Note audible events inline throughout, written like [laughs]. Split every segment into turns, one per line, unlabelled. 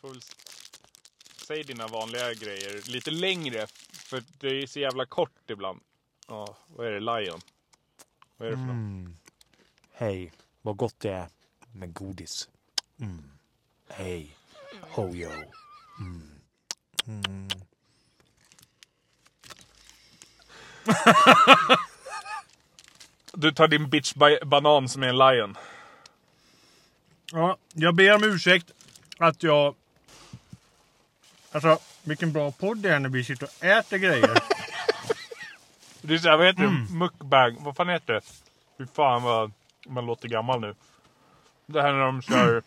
får väl... Säg dina vanliga grejer lite längre. För det är så jävla kort ibland. Ja, vad är det? Lion? Vad är det för något?
Hej, vad gott det är med godis. Mm. Hej, hojo. [laughs]
Du tar din bitch ba- banan som är en lion.
Ja, jag ber om ursäkt att jag... Alltså, vilken bra podd det är när vi sitter och äter grejer. [laughs]
Det är så här, vad heter det? Mukbang. Vad fan heter det? Fy fan vad man låter gammal nu. Det här när de kör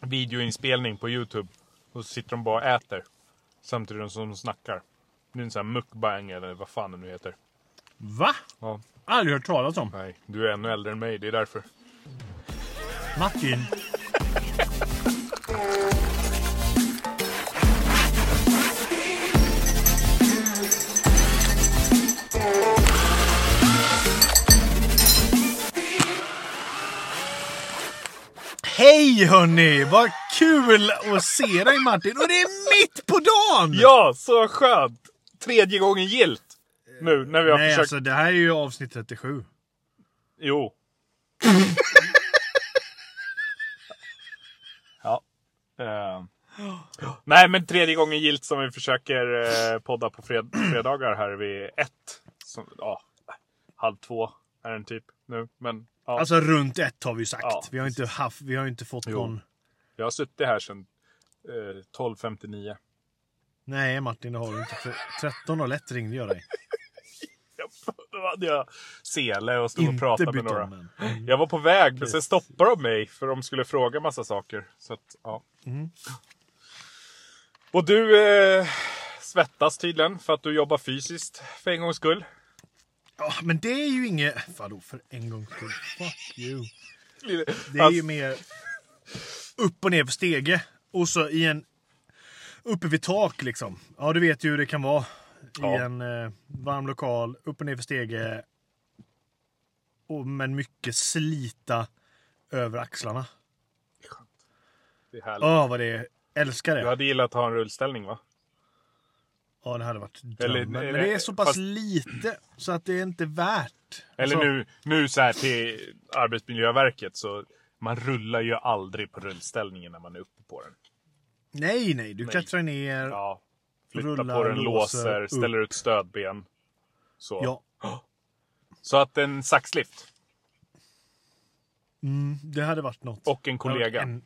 videoinspelning på Youtube. Och så sitter de bara och äter. Samtidigt som de snackar. Det är en sån här mukbang eller vad fan det nu heter.
Va?
Ja.
Aldrig hört talas om.
Nej, du är ännu äldre än mig. Det är därför.
Martin. Hej hörni! Vad kul att se dig Martin! Och det är mitt på dagen!
Ja, så skönt! Tredje gången gilt. Nu när vi har
Nej,
försökt.
alltså det här är ju avsnitt 37.
Jo. [laughs] ja. Eh. Nej, men tredje gången gilt som vi försöker eh, podda på fred fredagar här vid ett. Som, ja, halv två är den typ nu. Men ja,
Alltså runt ett har vi ju sagt.
Ja,
vi har inte haft, vi har inte fått
Jo.
någon...
jag har suttit här sedan eh, 12.59.
Nej Martin, det har du inte. För 13 och lätt ringde jag dig. [laughs]
Då hade jag sele och stod och
inte
pratade med några.
än.
Jag var på väg, men sen stoppade de mig för de skulle fråga massa saker. Så att, ja.
Mm.
Och du eh, svettas tydligen för att du jobbar fysiskt för en gångs skull.
Ja, men det är ju inget... Vadå för en gångs skull? Fuck you. Det är
Alltså,
ju mer upp och ner för stege. Och så i en... Uppe vid tak liksom. Ja, du vet ju hur det kan vara. I
Ja.
en eh, varm lokal. Upp och ner för stege. Och, men mycket slita över axlarna.
det är härligt.
Åh, vad det är. Älskar
Du
det.
hade gillat att ha en rullställning va?
Ja, det hade varit
Eller-
drömmen. Men
eller-
det är så pass
fast-
lite så att det är inte värt.
Eller
Alltså,
nu, nu så här till Arbetsmiljöverket så man rullar ju aldrig på rullställningen när man är uppe på den.
Nej, nej. Du
Nej.
klättrar ner.
Ja. Flytta
Rullar,
på den,
låser, upp.
ställer ut stödben. Så.
Ja. [gasps]
Så att en saxlift
Mm, det hade varit något.
och en kollega.
En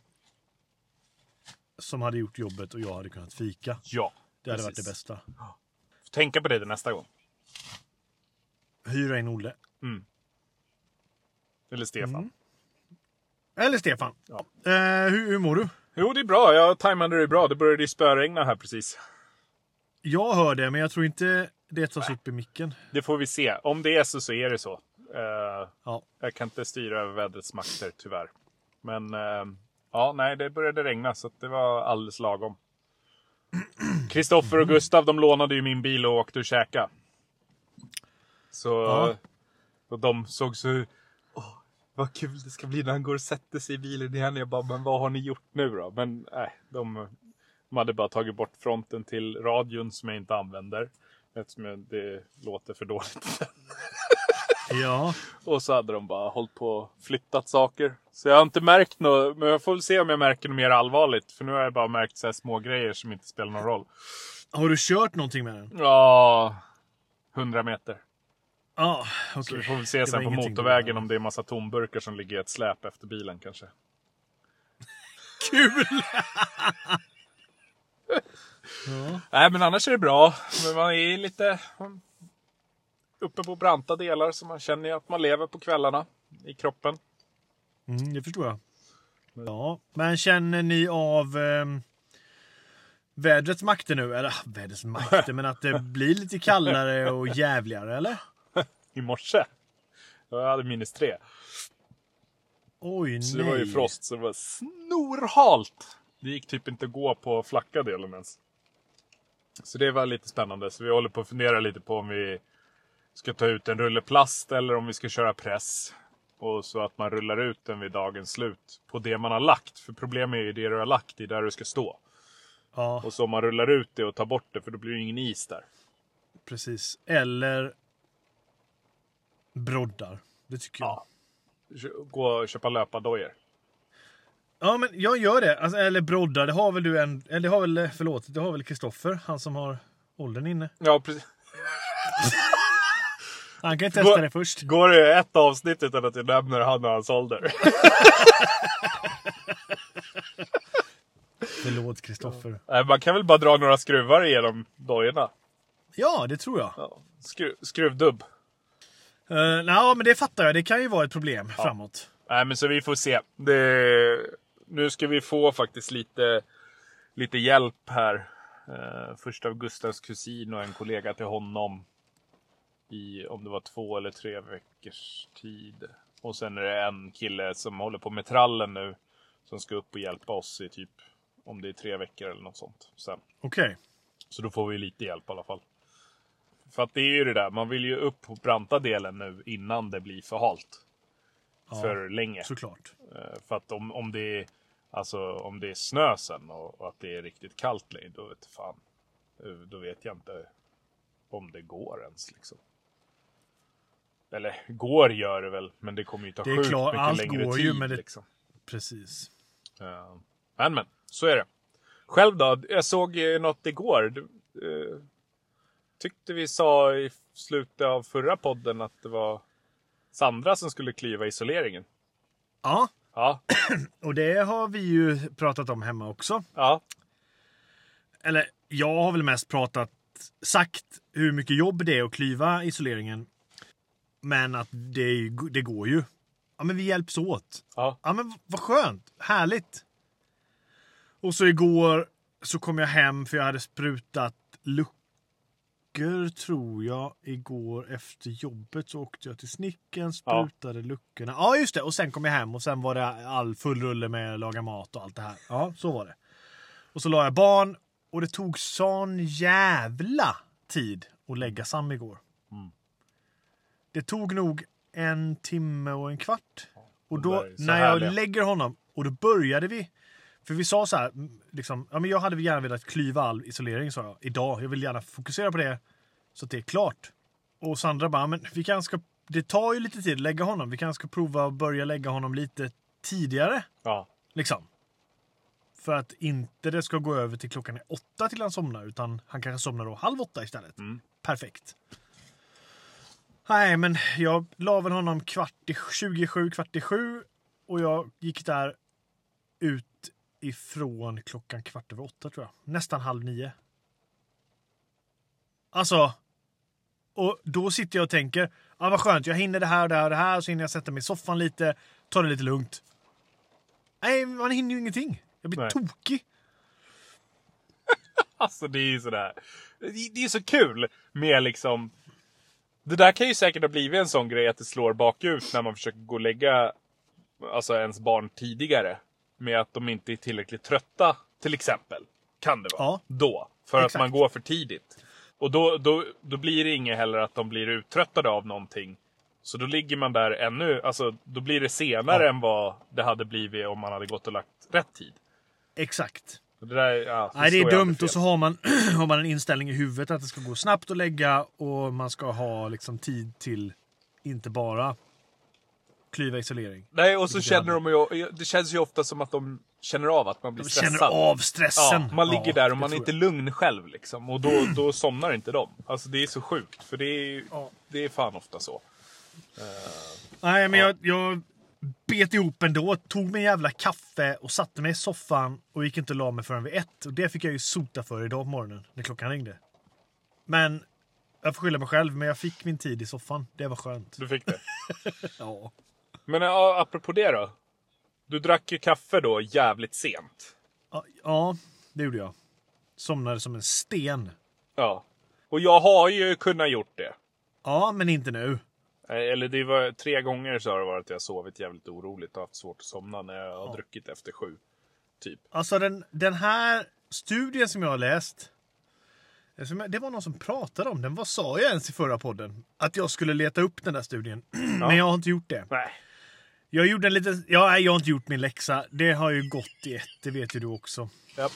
som hade gjort jobbet och jag hade kunnat fika.
Ja.
Det hade varit
precis.
det bästa.
Tänka på det till nästa gång.
Hyra in Olle.
Eller Stefan.
Mm. Eller Stefan.
Ja.
Eh, hur, hur mår du?
Jo, det är bra. Jag tajmade det bra. Det började ju spöregna här precis.
Jag hör det, men jag tror inte det tas upp i micken.
Det får vi se. Om det är så, så är det så. Eh,
Ja.
jag kan inte styra över vädrets makter, tyvärr. Men eh, ja, nej, det började regna så det var alldeles lagom. Kristoffer och Gustav, de lånade ju min bil och åkte och käka. Så...
Ja.
Och de såg så... Åh, vad kul det ska bli när han går och sätter sig i bilen igen. Jag bara, men vad har ni gjort nu då? Men nej, de, de hade bara tagit bort fronten till radion som jag inte använder. Eftersom det låter för dåligt. [laughs]
Ja.
Och så hade de bara hållit på och flyttat saker. Så jag har inte märkt något, men jag får väl se om jag märker något mer allvarligt. För nu har jag bara märkt så här små grejer som inte spelar någon roll.
Har du kört någonting med den?
Ja, 100 meter.
Ja,
Så
okej.
vi får väl se sen på motorvägen om det är massa tomburkar som ligger i ett släp efter bilen kanske. [laughs]
Kul! [laughs] ja.
Nej, men annars är det bra. Men man är lite uppe på branta delar så man känner ju att man lever på kvällarna i kroppen.
Mm, det förstår jag. Ja, men känner ni av ehm, vädrets makter nu? Eller [laughs] vädrets makter, men att det blir lite kallare och jävligare, eller? [laughs]
I morse. Jag hade minus tre.
Oj,
Så
nej.
det var ju frost så det var snorhalt. Det gick typ inte att gå på flacka delen ens. Så det var lite spännande. Så vi håller på att fundera lite på om vi ska ta ut en rulle plast eller om vi ska köra press. Och så att man rullar ut den vid dagens slut på det man har lagt. För problemet är ju det du har lagt, det är där du ska stå.
Ja,
Och så om man rullar ut det och tar bort det, för då blir det ingen is där.
precis. Eller broddar. Det tycker jag.
Ja. Gå och köpa löpardojor.
Ja, men jag gör det. Alltså, eller broddar, det har väl du en... Eller det har väl, förlåt, det har väl Kristoffer, han som har åldern inne.
Ja, precis. [laughs]
Han kan ju testa
Gå-
det först.
Går det ett avsnitt utan att jag nämner han och hans ålder? [laughs]
Förlåt Kristoffer.
Nej, man kan väl bara dra några skruvar igenom dojorna.
Ja, det tror jag.
Ja. Skru skruvdubb.
Uh, Nej, men det fattar jag. Det kan ju vara ett problem framåt.
Nej, men så vi får se. Det... Nu ska vi få faktiskt lite, lite hjälp här. Eh, först av Gustavs kusin och en kollega till honom. I om det var två eller tre veckors tid. Och sen är det en kille som håller på med trallen nu. Som ska upp och hjälpa oss i typ om det är tre veckor eller något sånt. Sen.
Okej.
Så då får vi lite hjälp i alla fall. För att det är ju det där, man vill ju upp på branta delen nu innan det blir för halt.
Ja,
För länge.
Såklart.
Eh, För att om, om, det är, alltså, om det är snö sen och, och att det är riktigt kallt då vet fan. Eh, Då vet jag inte om det går ens liksom. Eller går gör det väl, men det kommer ju ta
Det är
sjukt mycket
allt
längre
går
tid.
ju, men det-
liksom.
Precis.
Eh, Men men, så är det. Själv då? Jag såg något igår. Du, eh, tyckte vi sa i slutet av förra podden att det var Sandra som skulle kliva isoleringen.
Ja,
Ja, [clears throat]
och det har vi ju pratat om hemma också.
ja,
Eller jag har väl mest pratat, sagt hur mycket jobb det är att klyva isoleringen. Men att det, det går ju. Ja, men vi hjälps åt.
ja.
Ja, men vad skönt. Härligt. Och så igår så kom jag hem för jag hade sprutat luckor tror jag. Igår efter jobbet så åkte jag till snicken, sprutade luckorna. Ja, just det. Och sen kom jag hem och sen var det all full rulle med att laga mat och allt det här. Ja, så var det. Och så la jag barn och det tog sån jävla tid att lägga Sam igår.
Mm.
Det tog nog en timme och en kvart. Och då, när jag
härliga.
lägger honom, och då började vi. För vi sa så här, liksom, ja, men jag hade gärna velat klyva all isolering sa jag, idag. Jag vill gärna fokusera på det så att det är klart. Och Sandra bara, men vi kanske ska, det tar ju lite tid att lägga honom. Vi kanske ska prova att börja lägga honom lite tidigare.
ja.
Liksom. För att inte det ska gå över till klockan är åtta till han somnar, utan han kanske somnar då halv åtta istället.
Mm.
Perfekt. Nej, men jag la väl honom kvart i 27, kvart i sju och jag gick där ut ifrån klockan kvart över åtta tror jag. Nästan halv nio. Alltså. Och då sitter jag och tänker, ja vad skönt, jag hinner det här och det här och det här, så hinner jag sätta mig i soffan lite, ta det lite lugnt. Nej, man hinner ju ingenting. Jag blir
Nej.
tokig. [laughs]
Alltså det är ju sådär. Det är så kul med liksom. Det där kan ju säkert ha blivit en sån grej att det slår bakut när man försöker gå och lägga alltså ens barn tidigare. Med att de inte är tillräckligt trötta till exempel. Kan det vara.
Ja.
Då. För att
Exakt.
man går för tidigt. Och då, då, då blir det inget heller att de blir uttröttade av någonting. Så då ligger man där ännu, alltså då blir det senare
Ja.
än vad det hade blivit om man hade gått och lagt rätt tid.
Exakt.
Det där, ja,
Nej, det är dumt och så har man, [clears throat] har man en inställning i huvudet att det ska gå snabbt att lägga och man ska ha liksom tid till inte bara klyva isolering.
Nej, och så känner de ju, det känns ju ofta som att de känner av att man blir
De
stressad.
känner av stressen.
Ja, man ligger
Ja,
där och man är inte lugn själv liksom. Och då, då somnar inte de. Alltså det är så sjukt. För det är,
Ja.
det är fan ofta så.
Nej, men jag, jag bet ihop ändå. Tog mig en jävla kaffe och satte mig i soffan och gick inte och la mig förrän vid ett. Och det fick jag ju sota för idag på morgonen när klockan ringde. Men jag får skylla mig själv, men jag fick min tid i soffan. Det var skönt.
Du fick det. [laughs]
Ja.
Men ja, apropå det då. Du drack ju kaffe då jävligt sent.
Ja, ja, det gjorde jag. Somnade som en sten.
Ja. Och jag har ju kunnat gjort det.
Ja, men inte nu.
Eh, Eller det var tre gånger så har det varit att jag sovit jävligt oroligt och haft svårt att somna när jag har
Ja.
druckit efter sju. Typ.
Alltså den, den här studien som jag har läst. eh, jag- Det var någon som pratade om den. Vad sa jag ens i förra podden? Att jag skulle leta upp den där studien. [clears throat] Men jag har inte gjort det.
Nej.
Jag gjorde en liten... Ja, jag har inte gjort min läxa. Det har ju gått i ett, det vet ju du också.
Ja.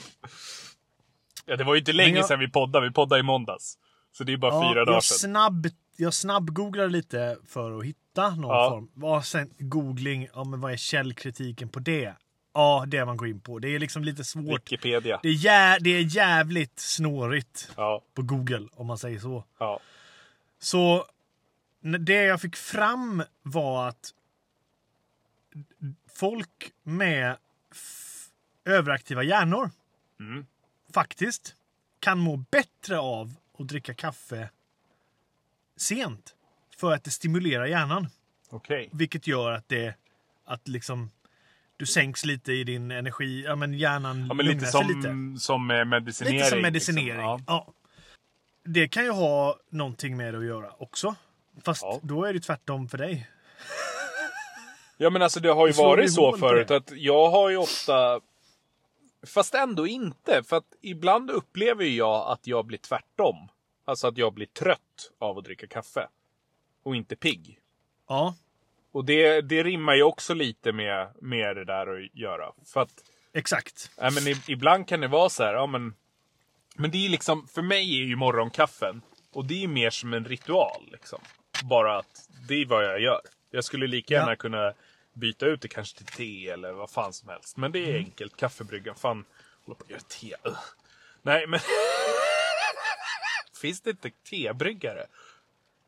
ja, det var ju inte länge
jag-
sedan vi poddade. Vi poddade i måndags. Så det är bara fyra dagar
jag
sedan.
snabb, jag snabbgooglade lite för att hitta någon
Ja.
form. Vad sen googling, ja men vad är källkritiken på det? Ja, det man går in på. Det är liksom lite svårt.
Wikipedia.
Det är, jä, det är jävligt snårigt
Ja,
på Google, om man säger så.
ja.
Så det jag fick fram var att folk med överaktiva hjärnor
Mm.
faktiskt kan må bättre av att dricka kaffe sent. För att det stimulerar hjärnan.
Okej.
Vilket gör att det att liksom du sänks lite i din energi. Ja, men hjärnan
Ja, men lite
lugnar sig
som,
lite.
som eh, medicinering.
Lite som
liksom.
medicinering.
Ja.
Ja. Det kan ju ha någonting med det att göra också. Fast
Ja.
då är det tvärtom för dig. [laughs]
Ja men alltså det har ju
vi
varit så förut
det.
att jag har ju ofta Fast ändå inte. För att ibland upplever jag att jag blir tvärtom. Alltså att jag blir trött av att dricka kaffe. Och inte pigg.
Ja,
Och det, det rimmar ju också lite med, med det där att göra. För att
exakt.
ja, men ibland kan det vara så här, ja men Men det är liksom, för mig är ju morgonkaffen Och det är mer som en ritual liksom. Bara att det är vad jag gör. Jag skulle lika gärna
Ja.
kunna byta ut det kanske till te eller vad fan som helst. Men det är
Mm.
enkelt. Kaffebryggan, fan. Hålla på att göra te. Nej men. [laughs] Finns det inte tebryggare?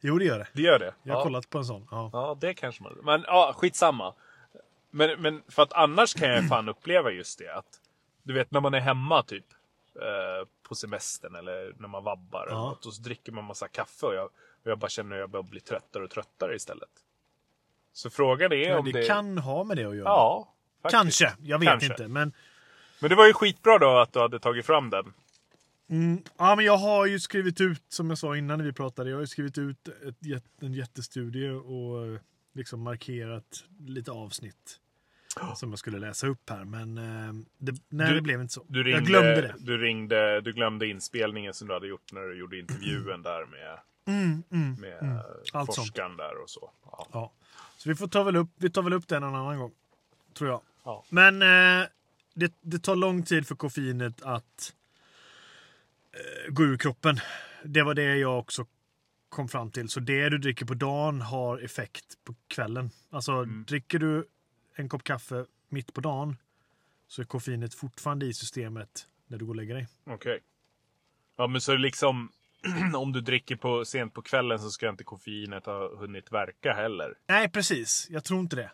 Jo, det gör det.
Det gör det.
Jag har
ja.
kollat på en sån. Ja.
Ja, det kanske man... Men ja, skitsamma. Men, men för att annars kan jag fan uppleva just det att du vet när man är hemma typ eh, på semestern eller när man vabbar eller
Ja.
något och så dricker man massa kaffe och jag, och jag bara känner att jag börjar bli tröttare och tröttare istället. Så frågan är
Men
om
det,
det...
kan ha med det att göra.
Ja, faktiskt.
Kanske, jag vet
Kanske.
inte. Men,
Men det var ju skitbra då att du hade tagit fram den.
Mm, ja, men jag har ju skrivit ut, som jag sa innan när vi pratade, jag har ju skrivit ut ett, en jättestudie och eh, liksom markerat lite avsnitt. Som jag skulle läsa upp här, men eh, det, nej,
Du-
det blev inte så.
Du ringde,
jag glömde det.
Du, ringde, du glömde inspelningen som du hade gjort när du gjorde intervjun där med,
Mm, mm,
med
mm. Allt sånt.
forskaren där och så. Ja.
Ja. Så vi får ta väl upp, vi tar väl upp den en annan gång. Tror jag.
Ja.
Men eh, det, det tar lång tid för koffeinet att gå ur kroppen. Det var det jag också kom fram till. Så det du dricker på dagen har effekt på kvällen. Alltså
Mm.
dricker du en kopp kaffe mitt på dagen så är koffeinet fortfarande i systemet när du går och lägger dig.
Okej. Ja men så liksom [clears throat] om du dricker på, sent på kvällen så ska inte koffeinet ha hunnit verka heller.
Nej, precis. Jag tror inte det.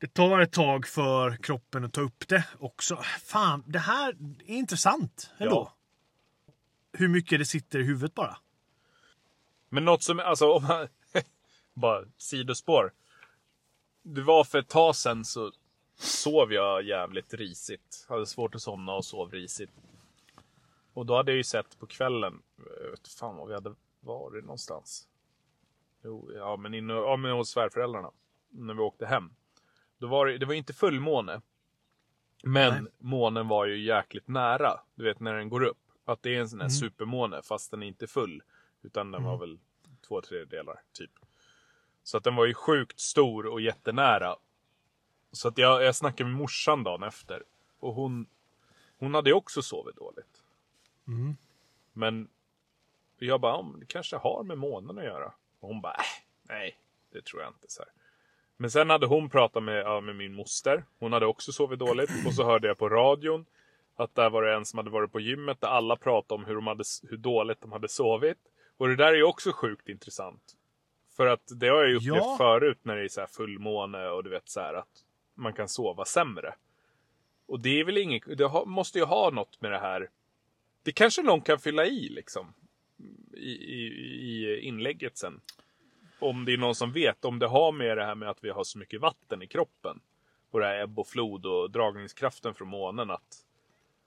Det tar ett tag för kroppen att ta upp det också. Fan, det här är intressant ändå. Hur mycket det sitter i huvudet bara.
Men något som, alltså om man, [laughs] bara sidospår. Det var för ett tag sedan så sov jag jävligt risigt. Hade svårt att somna och sov risigt. Och då hade jag ju sett på kvällen, vet fan var vi hade varit någonstans. Jo, ja men, inne, ja, men hos svärföräldrarna. När vi åkte hem. Då var det, det var inte fullmåne. Men
Nej.
månen var ju jäkligt nära. Du vet när den går upp. Att det är en sån här supermåne fast den är inte full. Utan den var väl två tredjedelar typ. Så att den var ju sjukt stor och jättenära. Så att jag, jag snackade med morsan dagen efter. Och hon, hon hade ju också sovit dåligt.
Mm.
Men jag bara, men det kanske har med månen att göra. Och hon bara, äh, nej, det tror jag inte. Så här. Men sen hade hon pratat med, ja, med min moster. Hon hade också sovit dåligt. Och så hörde jag på radion att där var det en som hade varit på gymmet där alla pratade om hur, de hade, hur dåligt de hade sovit. Och det där är ju också sjukt intressant. För att det har jag ju upplevt
Ja.
förut när det är så här fullmåne och du vet så här att man kan sova sämre. Och det är väl inget, det måste ju ha något med det här. Det kanske någon kan fylla i liksom. I, i, i inlägget sen. Om det är någon som vet, om det har med det här med att vi har så mycket vatten i kroppen. Och det här ebb och flod och dragningskraften från månen att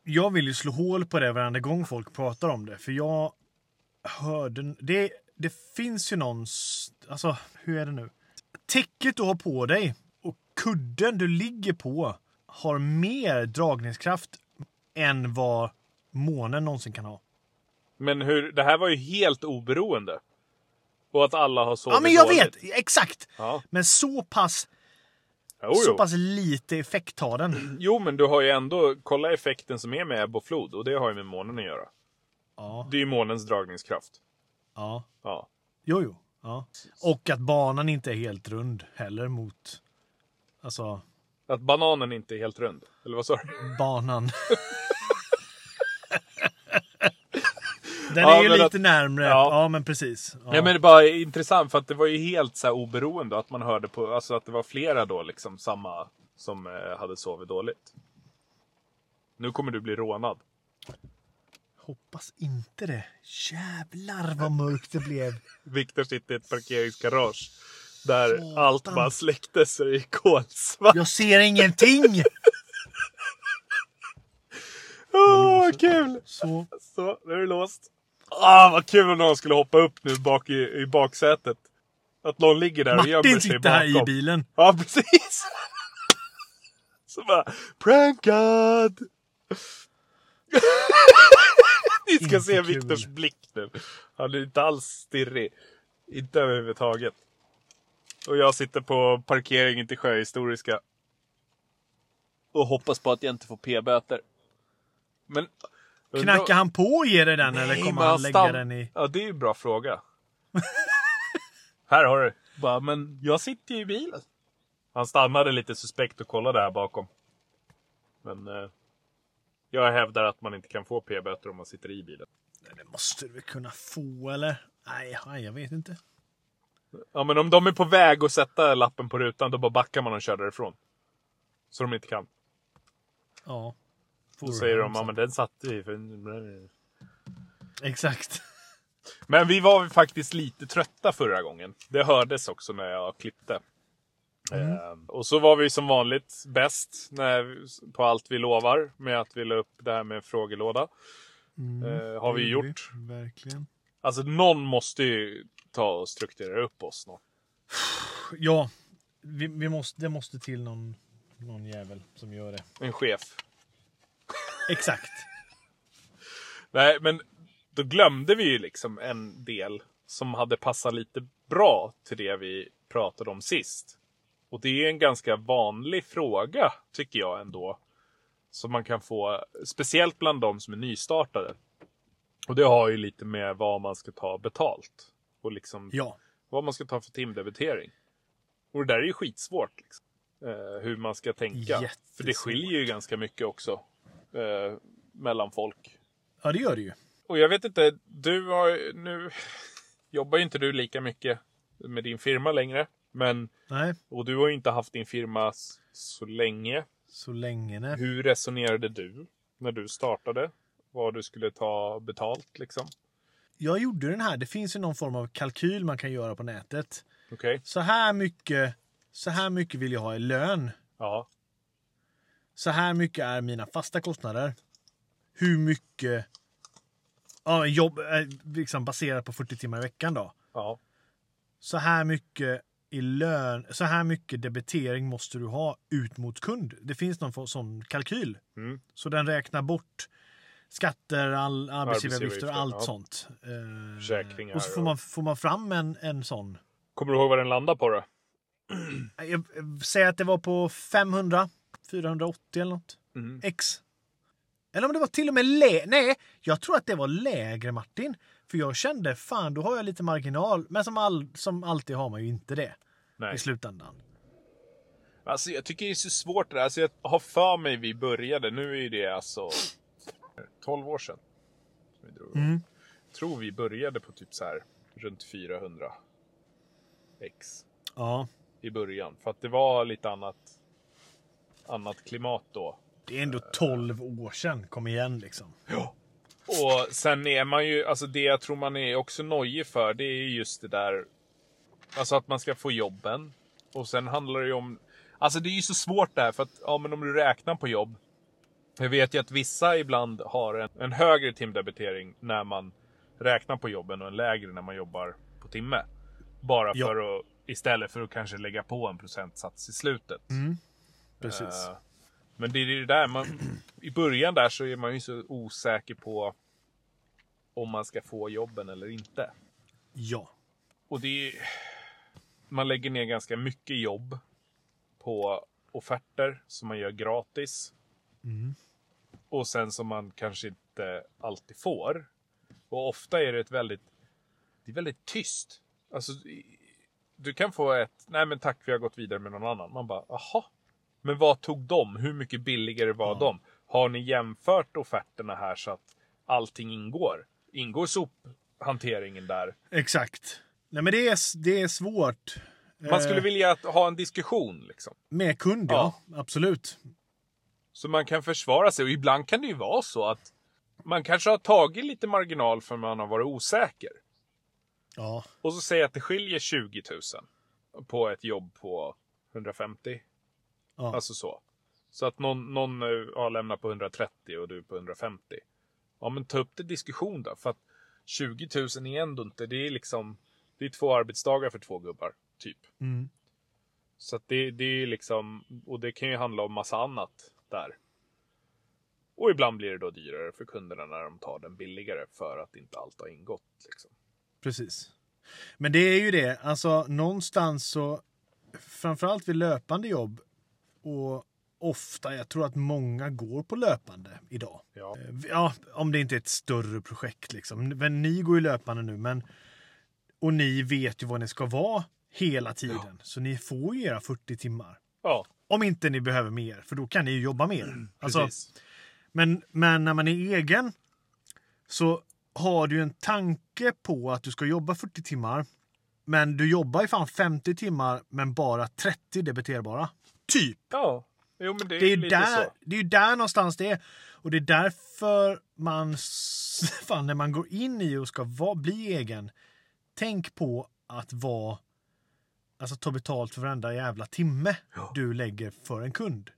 Jag vill ju slå hål på det varenda gång folk pratar om det. För jag hörde... Det, det finns ju någon... Alltså, hur är det nu? Täcket du har på dig och kudden du ligger på har mer dragningskraft än vad månen någonsin kan ha.
Men hur, det här var ju helt oberoende. Och att alla har sovit
Ja, men jag
dåligt.
vet! Exakt!
Ja.
Men så pass
Jo,
Så
jo.
pass lite effekt har den. [clears throat]
jo, men du har ju ändå, kolla effekten som är med ebb och flod. Och det har ju med månen att göra.
Ja,
Det är ju månens dragningskraft.
ja.
Ja.
Jo, jo. Ja. Och att banan inte är helt rund heller mot... Alltså,
Att bananen inte är helt rund. Eller vad sa du?
banan. [laughs] Den
Ja,
är ju lite
att-
närmre.
Ja.
Ja, men precis. Ja.
Ja. men det är bara intressant för att det var ju helt så här oberoende att man hörde på, alltså att det var flera då liksom samma som eh, hade sovit dåligt. Nu kommer du bli rånad.
Hoppas inte det. Jävlar vad mörkt det blev. [laughs]
Viktor sitter i ett parkeringsgarage. Där
Satan.
allt bara släcktes och det är kolsvart.
Jag ser ingenting! [laughs]
Åh, vad kul!
Så,
Så, nu är det låst. Ah, vad kul om någon skulle hoppa upp nu bak i, i baksätet. Att någon ligger där och gömmer
Martin
sig
sitter här i
bakom.
bilen.
Ja, precis. [laughs] Så bara, prankad! [laughs] Ni ska
Inte
se
kul.
Viktors blick nu. Han är inte alls stirrig. Inte överhuvudtaget. Och jag sitter på parkeringen till Sjöhistoriska. Och hoppas på att jag inte får p-böter. Men...
Knackar han på och ger dig den eller
Nej,
kommer
men
han lägga den i...
Ja, det är ju en bra fråga. [laughs] här har du. Bara, men jag sitter ju i bilen. Han stannade lite suspekt och kollade här bakom. Men eh, jag hävdar att man inte kan få p-böter om man sitter i bilen.
Det måste du väl kunna få eller? Nej, nej, jag vet inte.
Ja, men om de är på väg att sätta lappen på rutan, då bara backar man och kör därifrån. Så de inte kan.
Ja.
Då säger de, ja men den satt i. För...
Exakt.
Men vi var faktiskt lite trötta förra gången. Det hördes också när jag klippte. Eh, och så var vi som vanligt bäst när, på allt vi lovar med att vi la upp det här med en frågelåda. Eh, har vi gjort.
Verkligen.
Alltså någon måste ju ta och strukturera upp oss. Nå.
Ja, vi, vi måste, det måste till någon, någon jävel som gör det.
En chef.
Exakt.
Nej, men då glömde vi ju liksom en del som hade passat lite bra till det vi pratade om sist. Och det är en ganska vanlig fråga, tycker jag ändå. Som man kan få, speciellt bland de som är nystartade. Och det har ju lite med vad man ska ta betalt. Och liksom
Ja.
vad man ska ta för timdebitering. Och det där är ju skitsvårt. Liksom. Eh, hur man ska tänka. För det skiljer ju ganska mycket också. Eh, mellan folk.
Ja, det gör det ju.
Och jag vet inte, du har nu [laughs] jobbar ju inte du lika mycket med din firma längre. Men,
Nej,
och du har ju inte haft din firma så länge.
så länge nej.
Hur resonerade du när du startade? Vad du skulle ta betalt liksom?
Jag gjorde den här. Det finns ju någon form av kalkyl man kan göra på nätet.
Okej?
Så här mycket, så här mycket vill jag ha i lön.
Ja.
Så här mycket är mina fasta kostnader. Hur mycket ja, jobb eh, liksom baserat på 40 timmar i veckan då.
Ja.
Så här mycket i lön, så här mycket debitering måste du ha ut mot kund. Det finns någon sån kalkyl.
Mm.
Så den räknar bort skatter, all, arbetsgivaravgifter och allt
ja.
sånt. Eh,
Försäkringar
Och så får man, får man fram en, en sån.
Kommer du ihåg vad den landade på då? [clears throat]
Jag, jag säger att det var på 500, 480 eller något.
Mm.
X. Eller om det var till och med lägre. Nej, jag tror att det var lägre Martin. För jag kände fan, då har jag lite marginal. Men som, all, som alltid har man ju inte det
Nej.
i slutändan.
Alltså jag tycker det är så svårt det där. Alltså jag har för mig vi började. Nu är det alltså 12 år sedan.
Mm.
tror vi började på typ så här runt 400 X
Ja,
i början. För att det var lite annat, annat klimat då.
det är ändå 12 år sedan. Kom igen liksom.
Och sen är man ju, alltså det jag tror man är också nojig för, det är just det där. Alltså att man ska få jobben. Och sen handlar det ju om, alltså det är ju så svårt där för att, ja men om du räknar på jobb. Jag vet ju att vissa ibland har en, en högre timdebitering när man räknar på jobben och en lägre när man jobbar på timme. Bara
Ja.
för att, istället för att kanske lägga på en procentsats i slutet.
Precis.
Eh, Men det är det där, man, i början där så är man ju så osäker på om man ska få jobben eller inte.
Ja.
Och det är, man lägger ner ganska mycket jobb på offerter som man gör gratis.
Mm.
Och sen som man kanske inte alltid får. Och ofta är det ett väldigt, det är väldigt tyst. Alltså, du kan få ett, nej men tack vi har gått vidare med någon annan. Man bara, aha. Men vad tog de? Hur mycket billigare var
Ja.
de? Har ni jämfört offerterna här så att allting ingår? Ingår sophanteringen där?
Exakt. Nej men det är, det är svårt.
Man skulle
Eh,
vilja att, ha en diskussion liksom.
Med kund, ja. Absolut.
Så man kan försvara sig. Och ibland kan det ju vara så att man kanske har tagit lite marginal för man har varit osäker.
Ja.
Och så säger att det skiljer 20 000 på ett jobb på 150.
Ja.
Alltså så. Så att någon, någon eh, har lämnat på 130 och du på 150. Ja men ta upp det diskussion då. För att 20 000 är ändå inte, det är liksom, det är två arbetsdagar för två gubbar. Typ.
Mm.
Så att det, det är liksom, och det kan ju handla om massa annat där. Och ibland blir det då dyrare för kunderna när de tar den billigare för att inte allt har ingått. Liksom.
Precis. Men det är ju det, alltså någonstans så framförallt vid löpande jobb och ofta, jag tror att många går på löpande idag.
Ja.
Eh, Ja, om det inte är ett större projekt liksom. Men ni går ju löpande nu, men och ni vet ju vad ni ska vara hela tiden. Så ni får ju era 40 timmar.
ja,
Om inte ni behöver mer, för då kan ni ju jobba mer. Alltså,
precis.
men, men när man är egen så har du en tanke på att du ska jobba 40 timmar. Men du jobbar ju fan 50 timmar men bara 30 debiterbara. Typ.
Ja, jo men det är,
Det är, ju där,
så.
det är ju där någonstans det är. Och det är därför man, [laughs] fan, när man går in i och ska va, bli egen, tänk på att vara, alltså ta betalt för varenda jävla timme
Ja.
du lägger för en kund.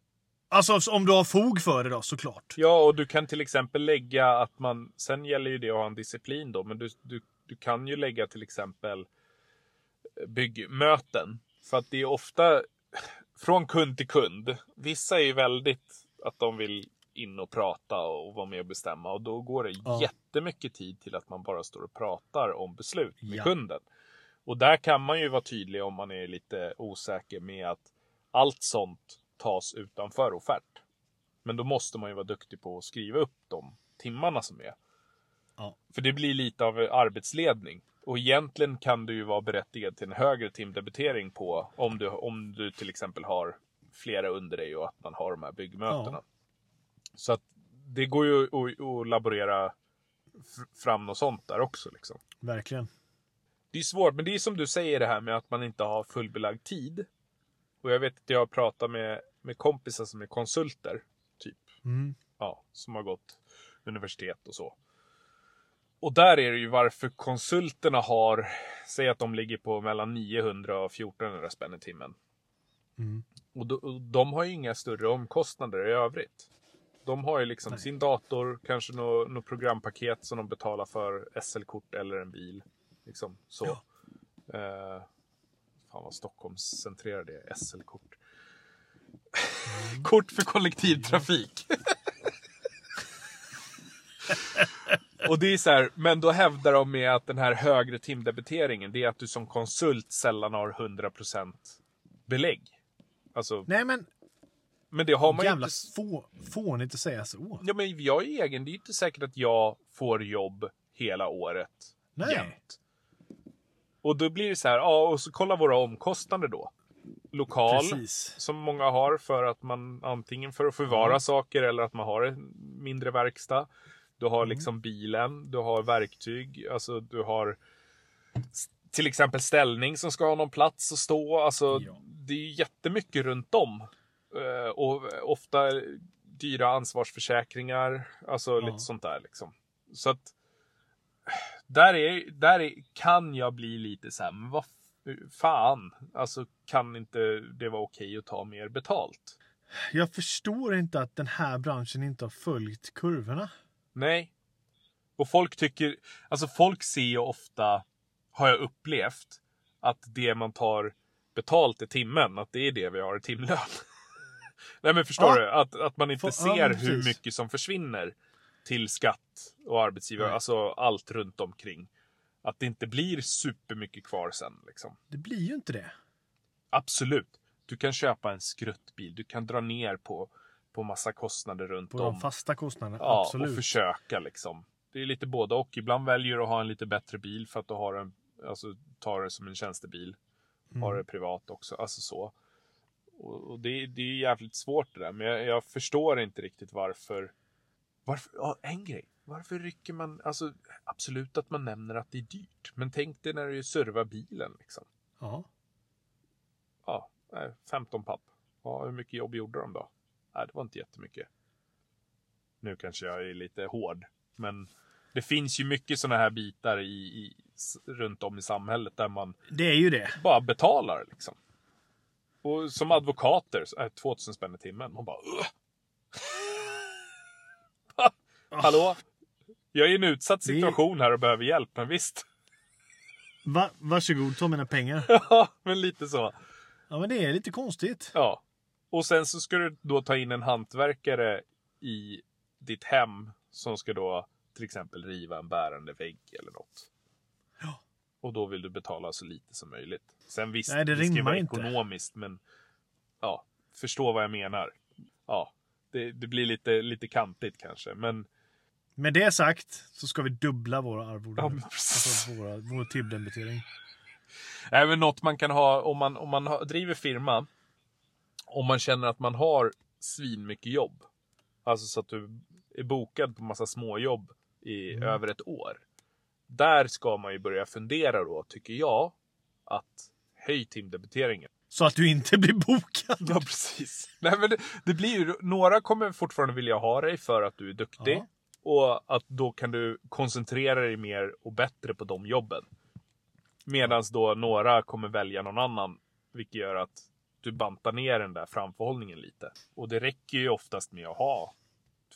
Alltså om du har fog för det då såklart.
Ja, och du kan till exempel lägga att man, sen gäller ju det att ha en disciplin då, men du, du, du kan ju lägga till exempel byggmöten. För att det är ofta från kund till kund. Vissa är ju väldigt att de vill in och prata och vara med och bestämma och då går det
Ja.
jättemycket tid till att man bara står och pratar om beslut med
Ja.
kunden. Och där kan man ju vara tydlig om man är lite osäker med att allt sånt tas utanför offert. Men då måste man ju vara duktig på att skriva upp de timmarna som är.
Ja.
För det blir lite av arbetsledning. Och egentligen kan du ju vara berättigad till en högre timdebitering på om du, om du till exempel har flera under dig och att man har de här byggmötena. Så att det går ju att, att laborera fram något sånt där också. Liksom.
Verkligen.
Det är svårt, men det är som du säger det här med att man inte har fullbelagd tid. Och jag vet att jag har pratat med, med kompisar som är konsulter, typ.
Mm.
Ja, som har gått universitet och så. Och där är det ju varför konsulterna har, säg att de ligger på mellan 900 och 1400 spänn i timmen.
Mm.
Och de, och de har ju inga större omkostnader i övrigt. De har ju liksom
Nej.
sin dator, kanske något nå programpaket som de betalar för, SL-kort eller en bil. Liksom så. Eh, fan vad Stockholmscentrerad det är, SL-kort. [laughs] Kort för kollektivtrafik. [laughs] Och det är så här, men då hävdar de med att den här högre timdebiteringen, det är att du som konsult sällan har 100% belägg. Alltså,
Nej men
men det har man
jävla
inte...
få, fånigt att säga så.
Ja, men jag är egen. Det är ju inte säkert att jag får jobb hela året.
Nej.
Jämt. Och då blir det så här, ja, och så kolla våra omkostnader då. Lokal,
Precis.
som många har för att man antingen för att förvara saker eller att man har en mindre verkstad. Du har liksom bilen, du har verktyg, alltså du har till exempel ställning som ska ha någon plats att stå. Alltså,
Ja.
det är jättemycket runt om. Eh, Och ofta dyra ansvarsförsäkringar, alltså
Ja.
lite sånt där liksom. Så att där, är, där är, kan jag bli lite så här, men vad fan, alltså kan inte det vara okej att ta mer betalt?
Jag förstår inte att den här branschen inte har följt kurvorna.
Nej. Och folk tycker, alltså folk ser ju ofta, har jag upplevt, att det man tar betalt i timmen, att det är det vi har i timlön. [laughs] Nej men förstår
Ja.
du? Att, att man inte
ja,
ser
men
hur mycket som försvinner till skatt och arbetsgivare,
Nej.
alltså allt runt omkring. Att det inte blir supermycket kvar sen liksom.
Det blir ju inte det.
Absolut. Du kan köpa en skruttbil. Du kan dra ner på, på massa kostnader runt
På
om.
de fasta kostnaderna.
Ja,
Absolut.
och försöka liksom. Det är lite både och. Ibland väljer du att ha en lite bättre bil för att du har en, alltså tar det som en tjänstebil.
Mm.
Har det privat också, alltså så. Och, och det, det är jävligt svårt det där, men jag, jag förstår inte riktigt varför. Varför, ja, en grej. Varför rycker man, alltså absolut att man nämner att det är dyrt. Men tänk dig när du servar bilen liksom.
Ja.
Ja, nej, 15 papp. Ja, hur mycket jobb gjorde de då? Nej, det var inte jättemycket. Nu kanske jag är lite hård, men det finns ju mycket sådana här bitar i, i, runt om i samhället där man
Det är ju det.
bara betalar liksom. Och som advokater, så är 2000 spänn i timmen. Man bara Ugh! [laughs] Hallå? Jag är i en utsatt situation här och behöver hjälp, men visst.
Va, varsågod, ta mina pengar. [laughs]
Ja, men lite så.
Ja, men det är lite konstigt.
Ja. Och sen så ska du då ta in en hantverkare i ditt hem som ska då till exempel riva en bärande vägg eller något.
Ja.
Och då vill du betala så lite som möjligt. Sen visst,
Nej, det
det, ska vara
inte.
ekonomiskt, men ja, förstå vad jag menar. Ja, det, det blir lite, lite kantigt kanske, men
Med det sagt så ska vi dubbla våra arvoden.
Ja, men
alltså våra, vår timdebitering.
Även något man kan ha om man, om man driver firma. Om man känner att man har svin mycket jobb. Alltså så att du är bokad på massa småjobb i
Mm.
över ett år. Där ska man ju börja fundera då, tycker jag, att höj timdebiteringen.
Så att du inte blir bokad. [laughs]
Ja, precis. Nej, men det, det blir ju, några kommer fortfarande vilja ha dig för att du är duktig.
Ja.
Och att då kan du koncentrera dig mer och bättre på de jobben. Medan då några kommer välja någon annan. Vilket gör att du bantar ner den där framförhållningen lite. Och det räcker ju oftast med att ha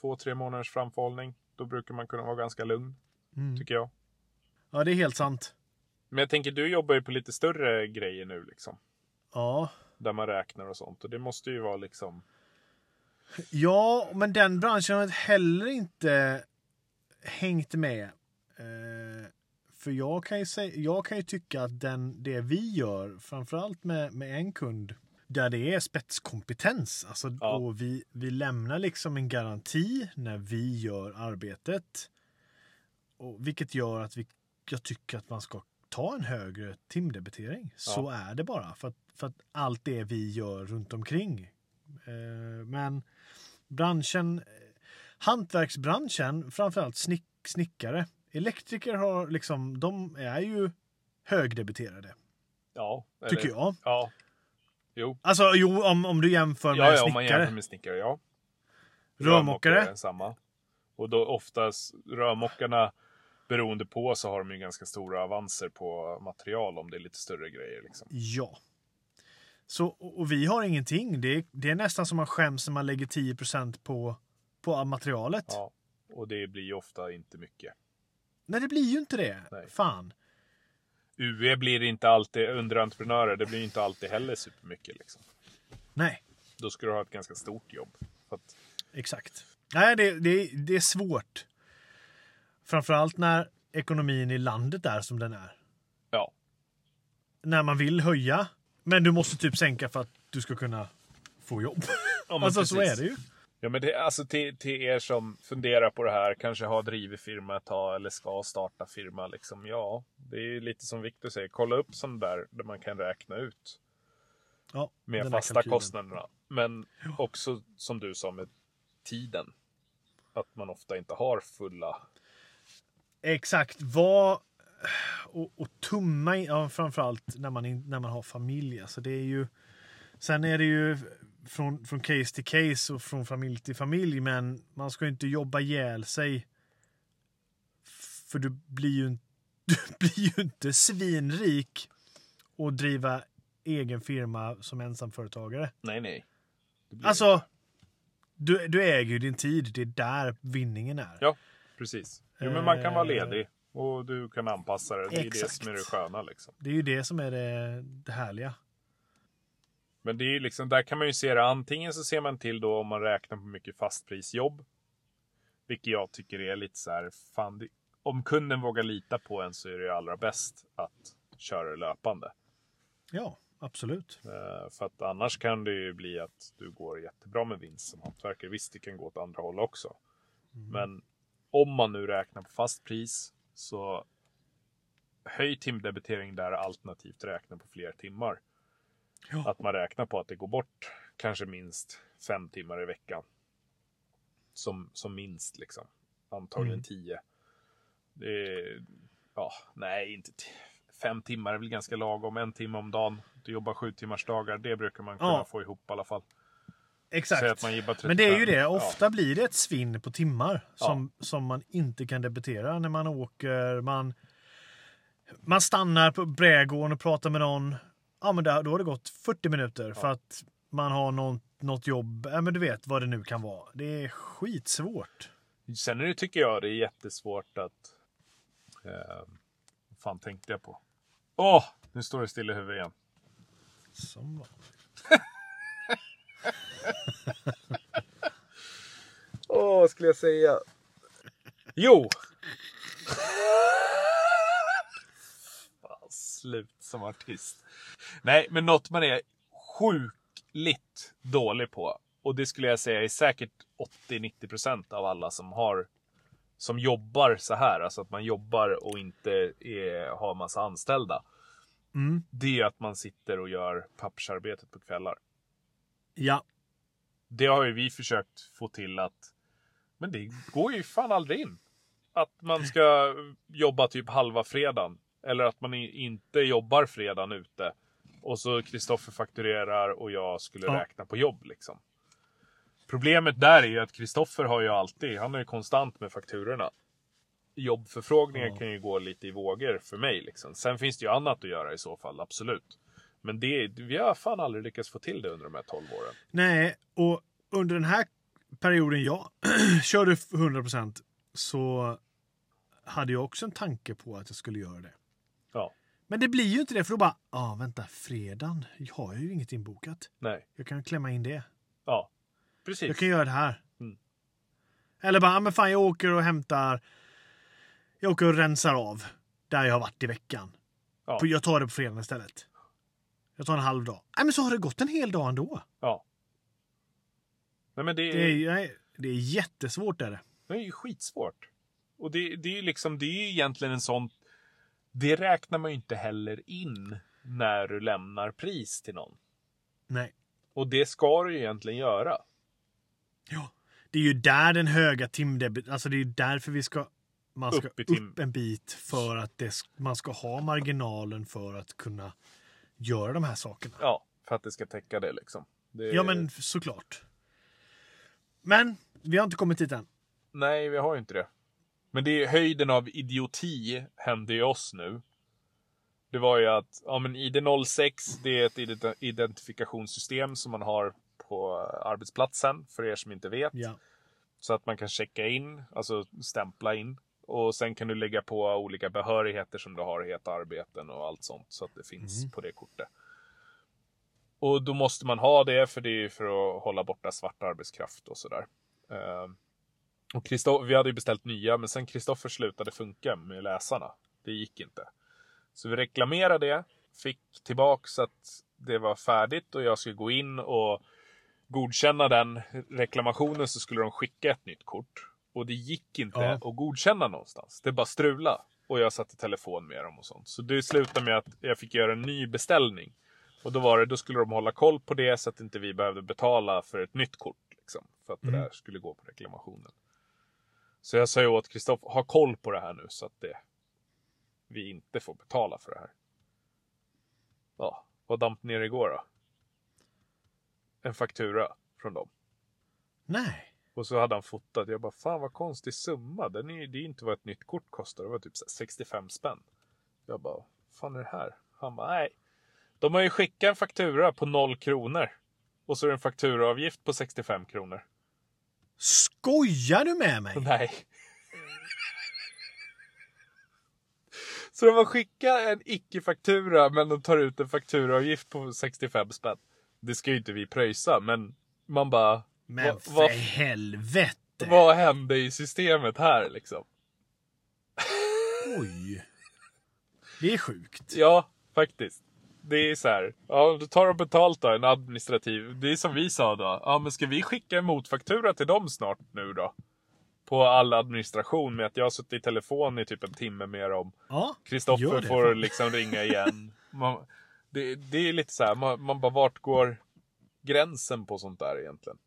två, tre månaders framförhållning. Då brukar man kunna vara ganska lugn,
Mm.
tycker jag.
Ja, det är helt sant.
Men jag tänker, du jobbar ju på lite större grejer nu liksom.
Ja.
Där man räknar och sånt. Och det måste ju vara liksom...
Ja, men den branschen har heller inte hängt med. Eh, för jag kan, ju säga, jag kan ju tycka att den, det vi gör, framförallt med, med en kund, där det är spetskompetens. Alltså,
Ja.
och vi, vi lämnar liksom en garanti när vi gör arbetet. Och, vilket gör att vi, jag tycker att man ska ta en högre timdebitering. Så är det bara. För att, för att allt det vi gör runt omkring. Eh, men branschen, hantverksbranschen, framförallt snick, snickare, elektriker har liksom, de är ju högdebiterade.
Ja.
Tycker jag.
Ja. Jo.
Alltså jo, om, om du jämför med
Ja, ja, om man
snickare.
jämför med snickare, ja.
Rörmokare.
samma. Och då oftast rörmokarna, beroende på, så har de ju ganska stora avanser på material om det är lite större grejer. Liksom.
Ja. Så, och och vi har ingenting. Det är, det är nästan som man skäms när man lägger 10 på, på materialet.
Ja. Och det blir ju ofta inte mycket.
Nej, det blir ju inte det.
Nej.
Fan.
UE blir inte alltid underentreprenörer, det blir inte alltid heller supermycket. Liksom.
Nej,
Då ska du ha ett ganska stort jobb. Att,
exakt. Nej, det, det, det är svårt. Framförallt när ekonomin i landet är som den är.
ja,
När man vill höja, men du måste typ sänka för att du ska kunna få jobb.
ja
alltså så
precis.
är det ju.
Ja, men det, alltså till, till er som funderar på det här, kanske har drivit firma ett tag eller ska starta firma. Liksom, ja, det är lite som Victor säger, kolla upp sånt där, där man kan räkna ut
Ja,
med fasta
kalkylen.
kostnaderna. Men också som du sa med tiden. Att man ofta inte har fulla.
Exakt. Vad... Och, och tumma in, ja, framförallt när man, när man har familj. Alltså det är ju, sen är det ju från, från case till case och från familj till familj. Men man ska ju inte jobba ihjäl sig. För du blir ju, inte- [laughs] du blir ju inte svinrik och driva egen firma som ensamföretagare.
Nej, nej. Det
Alltså, du, du äger ju din tid. Det är där vinningen är.
Ja, precis. Jo, men man kan vara
Eh,
ledig och du kan anpassa det. Det är det
exakt.
som är det sköna. Liksom.
Det är ju det som är det, det härliga.
Men det är liksom, där kan man ju se det. Antingen så ser man till då om man räknar på mycket fastprisjobb. Vilket jag tycker är lite så här, fan, det, om kunden vågar lita på en så är det ju allra bäst att köra löpande.
Ja, absolut.
Eh, För att annars kan det ju bli att du går jättebra med vinst som hantverkare. Visst, det kan gå åt andra håll också. Men om man nu räknar på fast pris så höj timdebitering där alternativt räkna på fler timmar.
Ja.
Att man räknar på att det går bort kanske minst fem timmar i veckan. Som, som minst liksom. Antagligen
Mm.
tio. Är, ja, nej, inte fem timmar är väl ganska lagom. En timme om dagen. Du jobbar sju timmars dagar. Det brukar man kunna
Ja.
få ihop i alla fall.
Exakt. Men det är ju
35.
det,
Ja.
ofta blir det ett svinn på timmar som, som man inte kan debitera när man åker. Man, man stannar på brädgården och pratar med någon. Ja, men där, då har det gått 40 minuter för att man har något, något jobb. Ja, men du vet vad det nu kan vara. Det är skitsvårt.
Sen det, tycker jag det är jättesvårt att... Eh, vad fan tänkte jag på? Åh! nu står det still i huvudet igen.
Som. [laughs]
Åh, vad skulle jag säga? Jo! [laughs] Fan, slut som artist. [laughs] Nej, men något man är sjukligt dålig på. Och det skulle jag säga är säkert 80-90% av alla som har som jobbar så här, alltså att man jobbar och inte är, har massa anställda.
Mm.
Det är att man sitter och gör pappersarbetet på kvällar.
Ja,
Det har ju vi försökt få till att men det går ju fan aldrig in. Att man ska jobba typ halva fredagen. Eller att man inte jobbar fredagen ute. Och så Kristoffer fakturerar och jag skulle
Ja.
räkna på jobb liksom. Problemet där är ju att Kristoffer har ju alltid, han är ju konstant med fakturorna. Jobbförfrågningar
Ja.
kan ju gå lite i vågor för mig liksom. Sen finns det ju annat att göra i så fall, absolut. Men det, vi har fan aldrig lyckats få till det under de här 12 åren.
nej, och under den här perioden jag körde 100% så hade jag också en tanke på att jag skulle göra det. Men det blir ju inte det för då bara, ja ah, vänta, fredagen, jag har ju inget inbokat.
nej,
Jag kan klämma in det.
ja. Precis.
Jag kan göra det här.
Mm.
Eller bara, ah, men fan jag åker och hämtar, jag åker och rensar av där jag har varit i veckan.
Ja.
Jag tar det på fredagen istället. Jag tar en halv dag. Nej men så har det gått en hel dag ändå.
Ja. Nej men det,
Det är, nej, det är jättesvårt är det.
det är ju skitsvårt. Och det, det är ju liksom, det är ju egentligen en sån... Det räknar man ju inte heller in när du lämnar pris till någon.
Nej.
Och det ska du ju egentligen göra.
Ja. Det är ju där den höga timdebit, alltså det är ju därför vi ska man ska
Upp
upp, en bit för att det, man ska ha marginalen för att kunna göra de här sakerna.
Ja, för att det ska täcka det liksom. Det,
Ja men såklart. Men vi har inte kommit dit än.
Nej, vi har ju inte det. Men det är höjden av idioti hände ju oss nu. Det var ju att, ja men ID06, det är ett ident- identifikationssystem som man har på arbetsplatsen, för er som inte vet.
Ja.
Så att man kan checka in, alltså stämpla in. Och sen kan du lägga på olika behörigheter som du har i heta arbeten och allt sånt. Så att det finns på det kortet. Och då måste man ha det, för det är för att hålla borta svart arbetskraft och sådär. Eh, och Christo- vi hade ju beställt nya, men sen Kristoffer slutade funka med läsarna. Det gick inte. Så vi reklamerade det, fick tillbaks att det var färdigt och jag skulle gå in och godkänna den reklamationen så skulle de skicka ett nytt kort. Och det gick inte
Ja.
att godkänna någonstans. Det bara strula. Och jag satte telefon med dem och sånt. Så det slutade med att jag fick göra en ny beställning. Och då var det, då skulle de hålla koll på det så att inte vi behövde betala för ett nytt kort. Liksom, för att det
Mm.
där skulle gå på reklamationen. Så jag ju åt Kristoffer, ha koll på det här nu så att det, vi inte får betala för det här. Ja, vad damp ner igår då? En faktura från dem.
Nej.
Och så hade han fotat. Jag bara, fan vad konstig summa. Den är, det är inte vad ett nytt kort kostar. Det var typ så här 65 spänn. Jag bara, fan är det här? Han bara, nej. De har ju skickat en faktura på 0 kronor. Och så är det en fakturaavgift på 65 kronor.
Skojar du med mig?
Nej. Så de har skickat en icke-faktura men de tar ut en fakturaavgift på 65 spänn. Det ska ju inte vi pröjsa men man bara...
Men
vad-
för
vad-
helvete.
Vad hände i systemet här liksom?
Oj. Det är sjukt.
Ja, faktiskt. Det är så här. Ja, då tar de betalt då, en administrativ. Det är som vi sa då. Ja, men ska vi skicka en motfaktura till dem snart nu då? På all administration med att jag har suttit i telefon i typ en timme med dem. Kristoffer får liksom ringa igen. Man, det, det är lite så här, man, man bara vart går gränsen på sånt där egentligen?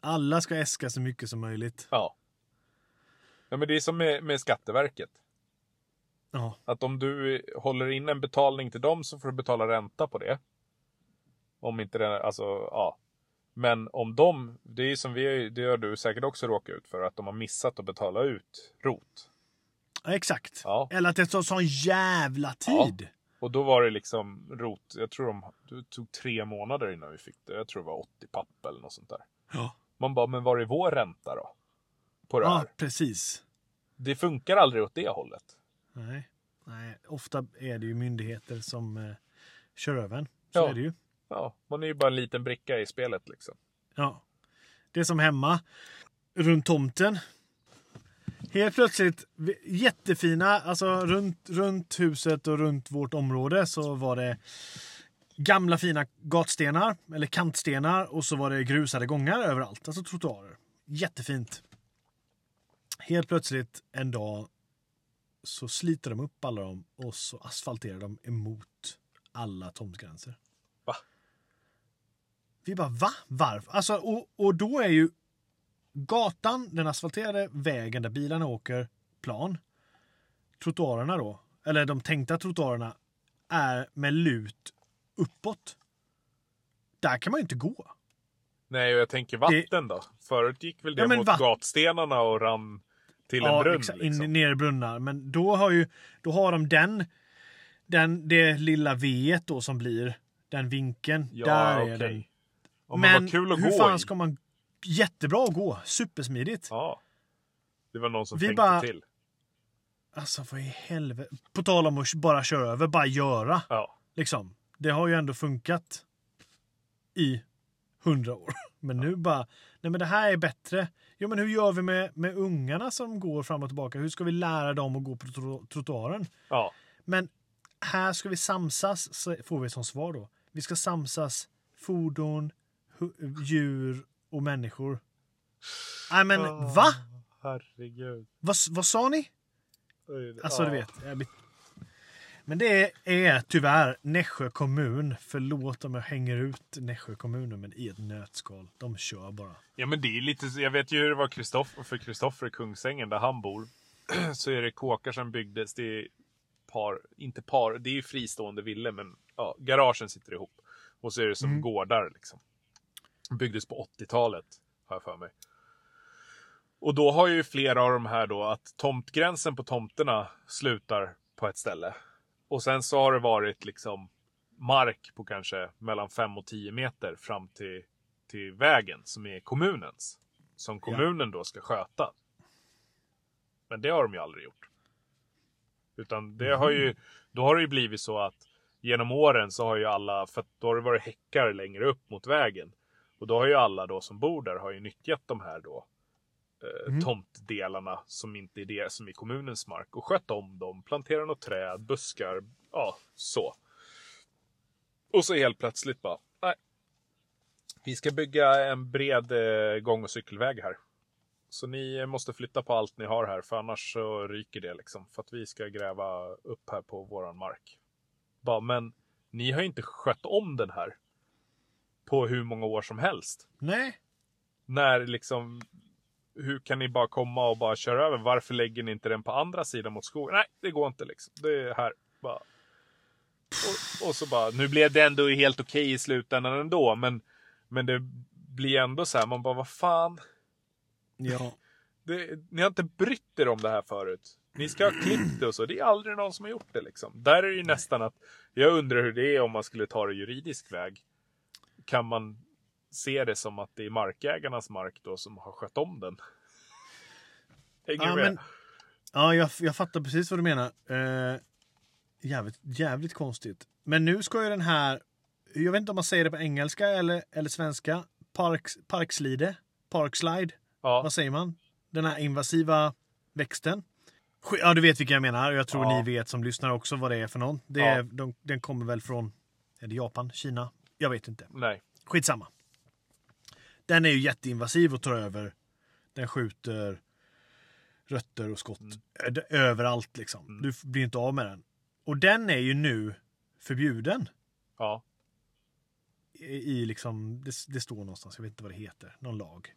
Alla ska äska så mycket som möjligt.
Ja. Ja men det är som med, med Skatteverket.
Ja,
Att om du håller in en betalning till dem så får du betala ränta på det. Om inte det, alltså ja. Men om de, det är som vi, det har du säkert också råkat ut för, att de har missat att betala ut ROT.
Ja, exakt.
Ja.
Eller att det tar sån jävla tid.
Och då var det liksom ROT, jag tror de, det tog tre månader innan vi fick det. Jag tror det var 80 papp eller något sånt där.
Ja,
Man bara, men var är vår ränta då? På det
ja
här.
precis.
Det funkar aldrig åt det hållet.
Nej. Nej, ofta är det ju myndigheter som eh, kör över en. Så
Ja.
är det ju.
Ja, man är ju bara en liten bricka i spelet liksom.
Ja. Det är som hemma. Runt tomten. Helt plötsligt, jättefina, alltså runt, runt huset och runt vårt område så var det gamla fina gatstenar, eller kantstenar och så var det grusade gångar överallt, alltså trottoarer. Jättefint. Helt plötsligt en dag så sliter de upp alla dem och så asfalterar de emot alla tomtgränser.
Va?
Vi bara, va? Varför? Alltså, och, och då är ju gatan, den asfalterade vägen där bilarna åker, plan. Trottoarerna då, eller de tänkta trottoarerna, är med lut uppåt. Där kan man ju inte gå.
Nej, och jag tänker vatten då. Förut gick väl det
Ja,
mot
vatt-
gatstenarna och rann till en brunn. liksom.
in, ner i brunnar. Men då har ju då har de den, den det lilla V då som blir den vinkeln.
Ja,
där
okej.
är den.
Ja, men,
Men
kul att
hur
gå
fan
i.
ska man... Jättebra att gå. Supersmidigt.
Ja. Det var någon som
Vi
tänkte
bara-
till.
Alltså vad i helvete. På tal om att bara köra över, bara göra.
Ja.
Liksom. Det har ju ändå funkat i hundra år. [laughs] Men nu bara, nej men det här är bättre. Jo men hur gör vi med, med ungarna som går fram och tillbaka? Hur ska vi lära dem att gå på tro- trottoaren?
ja.
Men här ska vi samsas, får vi som svar då. Vi ska samsas fordon, djur och människor. Nej men
Ah.
va?
Herregud.
Vad, vad sa ni? Alltså
Ja.
du vet. Jag blir... Men det är tyvärr Nässjö kommun. Förlåt om jag hänger ut Nässjö kommun men i ett nötskal. De kör bara.
Ja men det är lite, jag vet ju hur det var Kristoffer, för Kristoffer i Kungsängen där han bor. [clears throat] Så är det kåkar som byggdes, det är par, inte par, det är ju fristående villor men ja, garagen sitter ihop. Och så är det som
Mm.
gårdar liksom. Byggdes på 80-talet, har jag för mig. Och då har ju flera av de här då att tomtgränsen på tomterna slutar på ett ställe. Och sen så har det varit liksom mark på kanske mellan 5 och 10 meter fram till, till vägen som är kommunens. Som kommunen då ska sköta. Men det har de ju aldrig gjort. Utan det har ju, då har det ju blivit så att genom åren så har ju alla, för då har det varit häckar längre upp mot vägen. Och då har ju alla då som bor där har ju nyttjat de här då eh, tomtdelarna som inte är det som är kommunens mark och skött om dem, planterat något träd, buskar, ja så. Och så helt plötsligt bara, nej. Vi ska bygga en bred eh, gång och cykelväg här. Så ni måste flytta på allt ni har här för annars så ryker det liksom. För att vi ska gräva upp här på våran mark. Bara, men ni har ju inte skött om den här. På hur många år som helst.
Nej.
När liksom, hur kan ni bara komma och bara köra över? Varför lägger ni inte den på andra sidan mot skogen? Nej, det går inte liksom. Det är här. Bara. Och, och så bara, nu blev det ändå helt okej i slutändan ändå. Men, men det blir ändå så här, man bara, vad fan.
Ja.
Det, ni har inte brytt er om det här förut. Ni ska ha klippt det och så. Det är aldrig någon som har gjort det liksom. Där är det ju nästan att, jag undrar hur det är om man skulle ta det juridisk väg. Kan man se det som att det är markägarnas mark då som har skött om den? [laughs] Hänger
Ja,
du med?
men, ja jag, jag fattar precis vad du menar. Eh, jävligt, jävligt konstigt. Men nu ska ju den här, jag vet inte om man säger det på engelska eller, eller svenska, parks, parkslide, parkslide,
Ja,
vad säger man? Den här invasiva växten. Ja, du vet vilka jag menar. Jag tror
Ja.
ni vet som lyssnar också vad det är för någon. Det
Ja.
är, de, den kommer väl från Eller Japan, Kina. Jag vet inte.
Nej.
Skitsamma. Den är ju jätteinvasiv och tar över. Den skjuter rötter och skott d- överallt liksom. Du f- blir inte av med den. Och den är ju nu förbjuden.
Ja.
I, i liksom, det, det står någonstans, jag vet inte vad det heter, någon lag.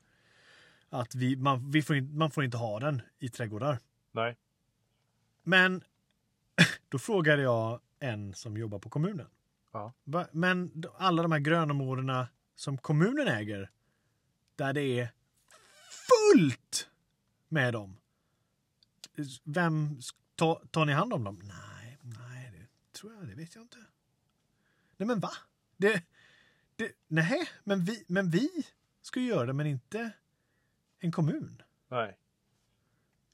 Att vi, man, vi får in, man får inte ha den i trädgårdar.
Nej.
Men [laughs] då frågade jag en som jobbar på kommunen.
Ja.
Men alla de här grönområdena som kommunen äger, där det är fullt med dem. Vem ta, tar ni hand om dem? Nej, nej, det tror jag, det vet jag inte. Nej, men va? Det, det, nej, men vi, men vi ska ju göra det, men inte en kommun.
Nej.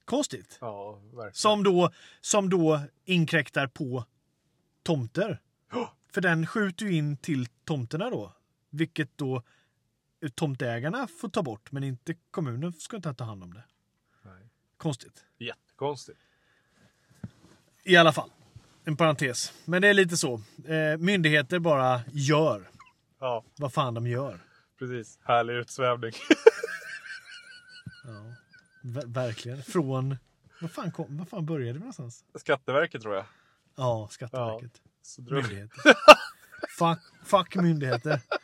Konstigt.
Ja, verkligen.
Som då, som då inkräktar på tomter. [gasps] För den skjuter ju in till tomterna då. Vilket då tomtägarna får ta bort, men inte kommunen ska inte ta hand om det.
Nej.
Konstigt.
Jättekonstigt.
I alla fall. En parentes. Men det är lite så. Eh, myndigheter bara gör
Ja,
vad fan de gör.
precis. Härlig utsvävning. [laughs]
Ja. Ver- verkligen. Från... Vad fan, kom, vad fan började det någonstans?
Skatteverket tror jag.
Ja, Skatteverket.
Drog...
Myndigheter. fuck, fuck myndigheter. [laughs]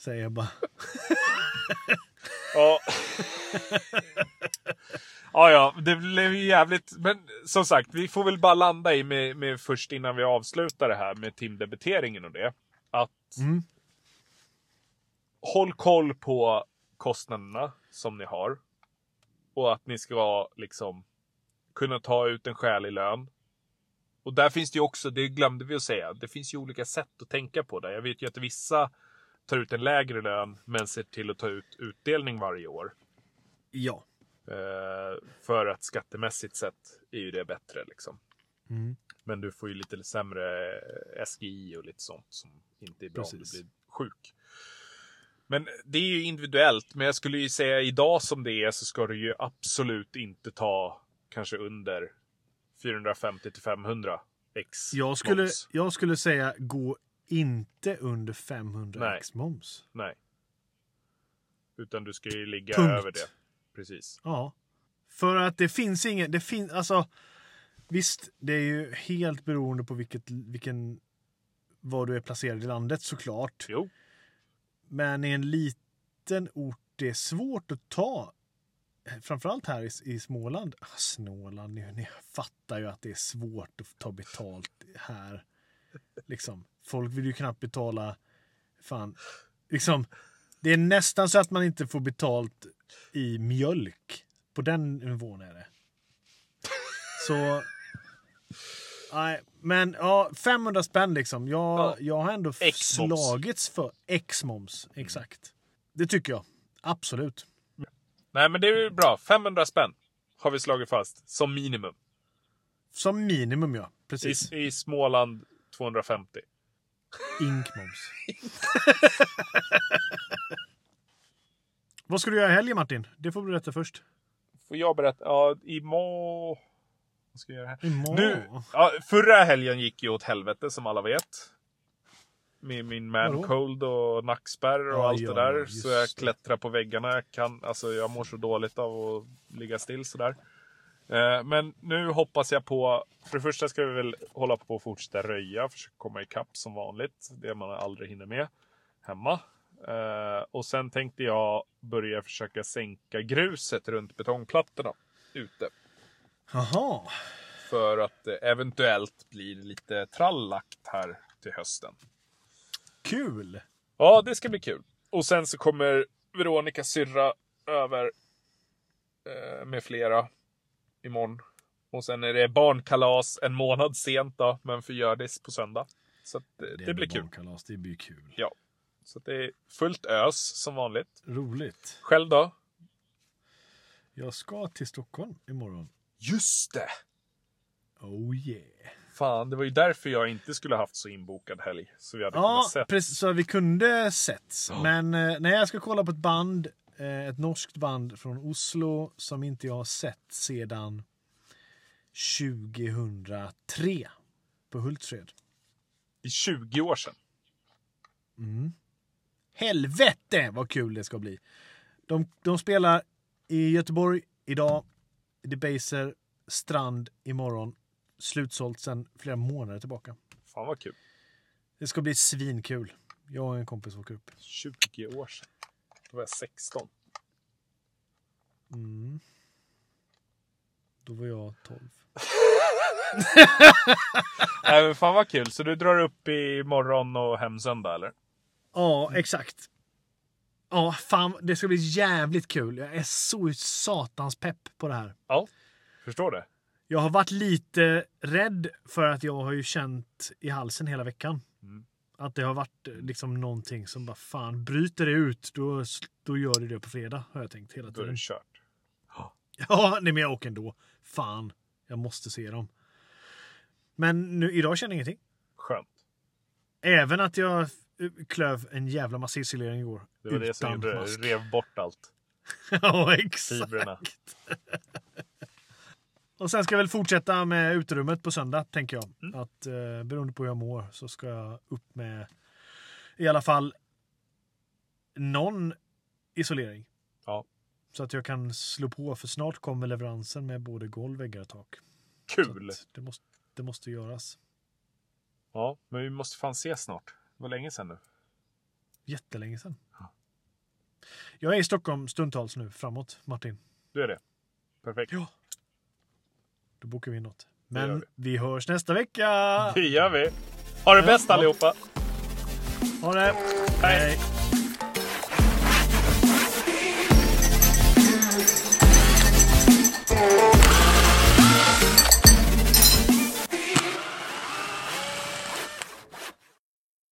Säger jag bara.
Ja. ja, ja, det blev ju jävligt. Men som sagt, vi får väl bara landa i med, med först innan vi avslutar det här med timdebiteringen och det. Att
Mm.
håll koll på kostnaderna som ni har. Och att ni ska liksom kunna ta ut en skälig lön. Och där finns det ju också, det glömde vi att säga, det finns ju olika sätt att tänka på det. Jag vet ju att vissa tar ut en lägre lön men ser till att ta ut utdelning varje år.
Ja.
Eh, för att skattemässigt sett är ju det bättre liksom.
Mm.
Men du får ju lite sämre SGI och lite sånt som inte är bra om
Precis.
du blir sjuk. Men det är ju individuellt. Men jag skulle ju säga idag som det är så ska du ju absolut inte ta kanske under 450 till 500 x
Jag skulle,
moms.
jag skulle säga gå inte under 500
Nej.
x moms.
Nej. Utan du ska ju ligga
Punkt.
över det. Precis.
Ja. För att det finns ingen, det finns, alltså visst, det är ju helt beroende på vilket, vilken, var du är placerad i landet såklart.
Jo.
Men i en liten ort, det är svårt att ta. Framförallt här i, i Småland. Ah, Småland, ni, ni fattar ju att det är svårt att ta betalt här. Liksom, folk vill ju knappt betala. Fan, liksom. Det är nästan så att man inte får betalt i mjölk. På den nivån är det. Så... Nej, men ja, 500 spänn liksom. Jag,
Ja.
jag har ändå slagits för X-moms. Exakt. Det tycker jag. Absolut.
Nej men det är ju bra. 500 spänn har vi slagit fast som minimum.
Som minimum ja. Precis.
I, I Småland 250.
Inkmoms. [laughs] Vad ska du göra i helgen Martin? Det får du berätta först.
Får jag berätta? Ja, imorgon... Vad ska jag göra här?
Imorgon.
Nu, ja, förra helgen gick ju åt helvete som alla vet. Med min man
Vadå?
cold och nackspärr och
Ja,
allt
ja,
det där. Så jag klättrar på väggarna. Jag, kan, alltså, jag mår så dåligt av att ligga still sådär. Eh, men nu hoppas jag på... För det första ska vi väl hålla på och fortsätta röja. Försöka komma ikapp som vanligt. Det man aldrig hinner med hemma. Eh, och sen tänkte jag börja försöka sänka gruset runt betongplattorna ute.
Jaha.
För att det eventuellt blir lite trallakt här till hösten.
Kul.
Ja, det ska bli kul. Och sen så kommer Veronica syrra över eh, med flera imorgon. Och sen är det barnkalas en månad sent då, men för Hjördis på söndag. Så att det, det, blir kul.
barnkalas, Det blir kul.
Ja. Så det är fullt ös som vanligt.
Roligt.
Själv då?
Jag ska till Stockholm imorgon.
Just det!
Oh yeah.
Fan, det var ju därför jag inte skulle haft så inbokad helg. Så vi hade
Ja,
kunnat sett.
precis. Så vi kunde setts. Men eh, när jag ska kolla på ett band, eh, ett norskt band från Oslo som inte jag har sett sedan 2003 på Hultsfred.
i 20 år sedan.
Helvete vad kul det ska bli. De, de spelar i Göteborg idag. Debaser Strand imorgon. Slutsålt sedan flera månader tillbaka.
Fan vad kul.
Det ska bli svinkul. Jag och en kompis åker upp.
20 år sedan. Då var jag 16.
Då var jag 12. [laughs]
Nej, men fan vad kul. Så du drar upp i morgon och hem söndag eller?
Ja, exakt. Ja, fan, det ska bli jävligt kul. Jag är så satans pepp på det här.
Ja. Förstår det.
Jag har varit lite rädd för att jag har ju känt i halsen hela veckan. Att det har varit eh, liksom någonting som bara fan, bryter det ut då, då gör det det på fredag har jag tänkt hela
Då är
tiden.
det kört. [gasps]
Ja, nej, men jag åker ändå. Fan, jag måste se dem. Men nu, idag känner jag ingenting.
Skönt.
Även att jag eh, klöv en jävla massa isolering igår.
Det var det som gjorde det. Rev bort allt. [laughs]
ja, exakt.
Fibrerna. [laughs]
Och sen ska jag väl fortsätta med uterummet på söndag, tänker jag.
Mm.
Att eh, beroende på hur jag mår så ska jag upp med i alla fall någon isolering.
Ja.
Så att jag kan slå på, för snart kommer leveransen med både golv, väggar och tak.
Kul!
det, måste, det måste göras.
Ja, men vi måste fan ses snart. Det var länge sedan nu.
Jättelänge sedan. Jag är i Stockholm stundtals nu framåt, Martin.
Du är det. Perfekt.
Ja. Då bokar vi in något. Men
vi.
vi hörs nästa vecka! [laughs]
Det gör vi. Ha det bäst allihopa!
Ha det!
Hej.
Hej.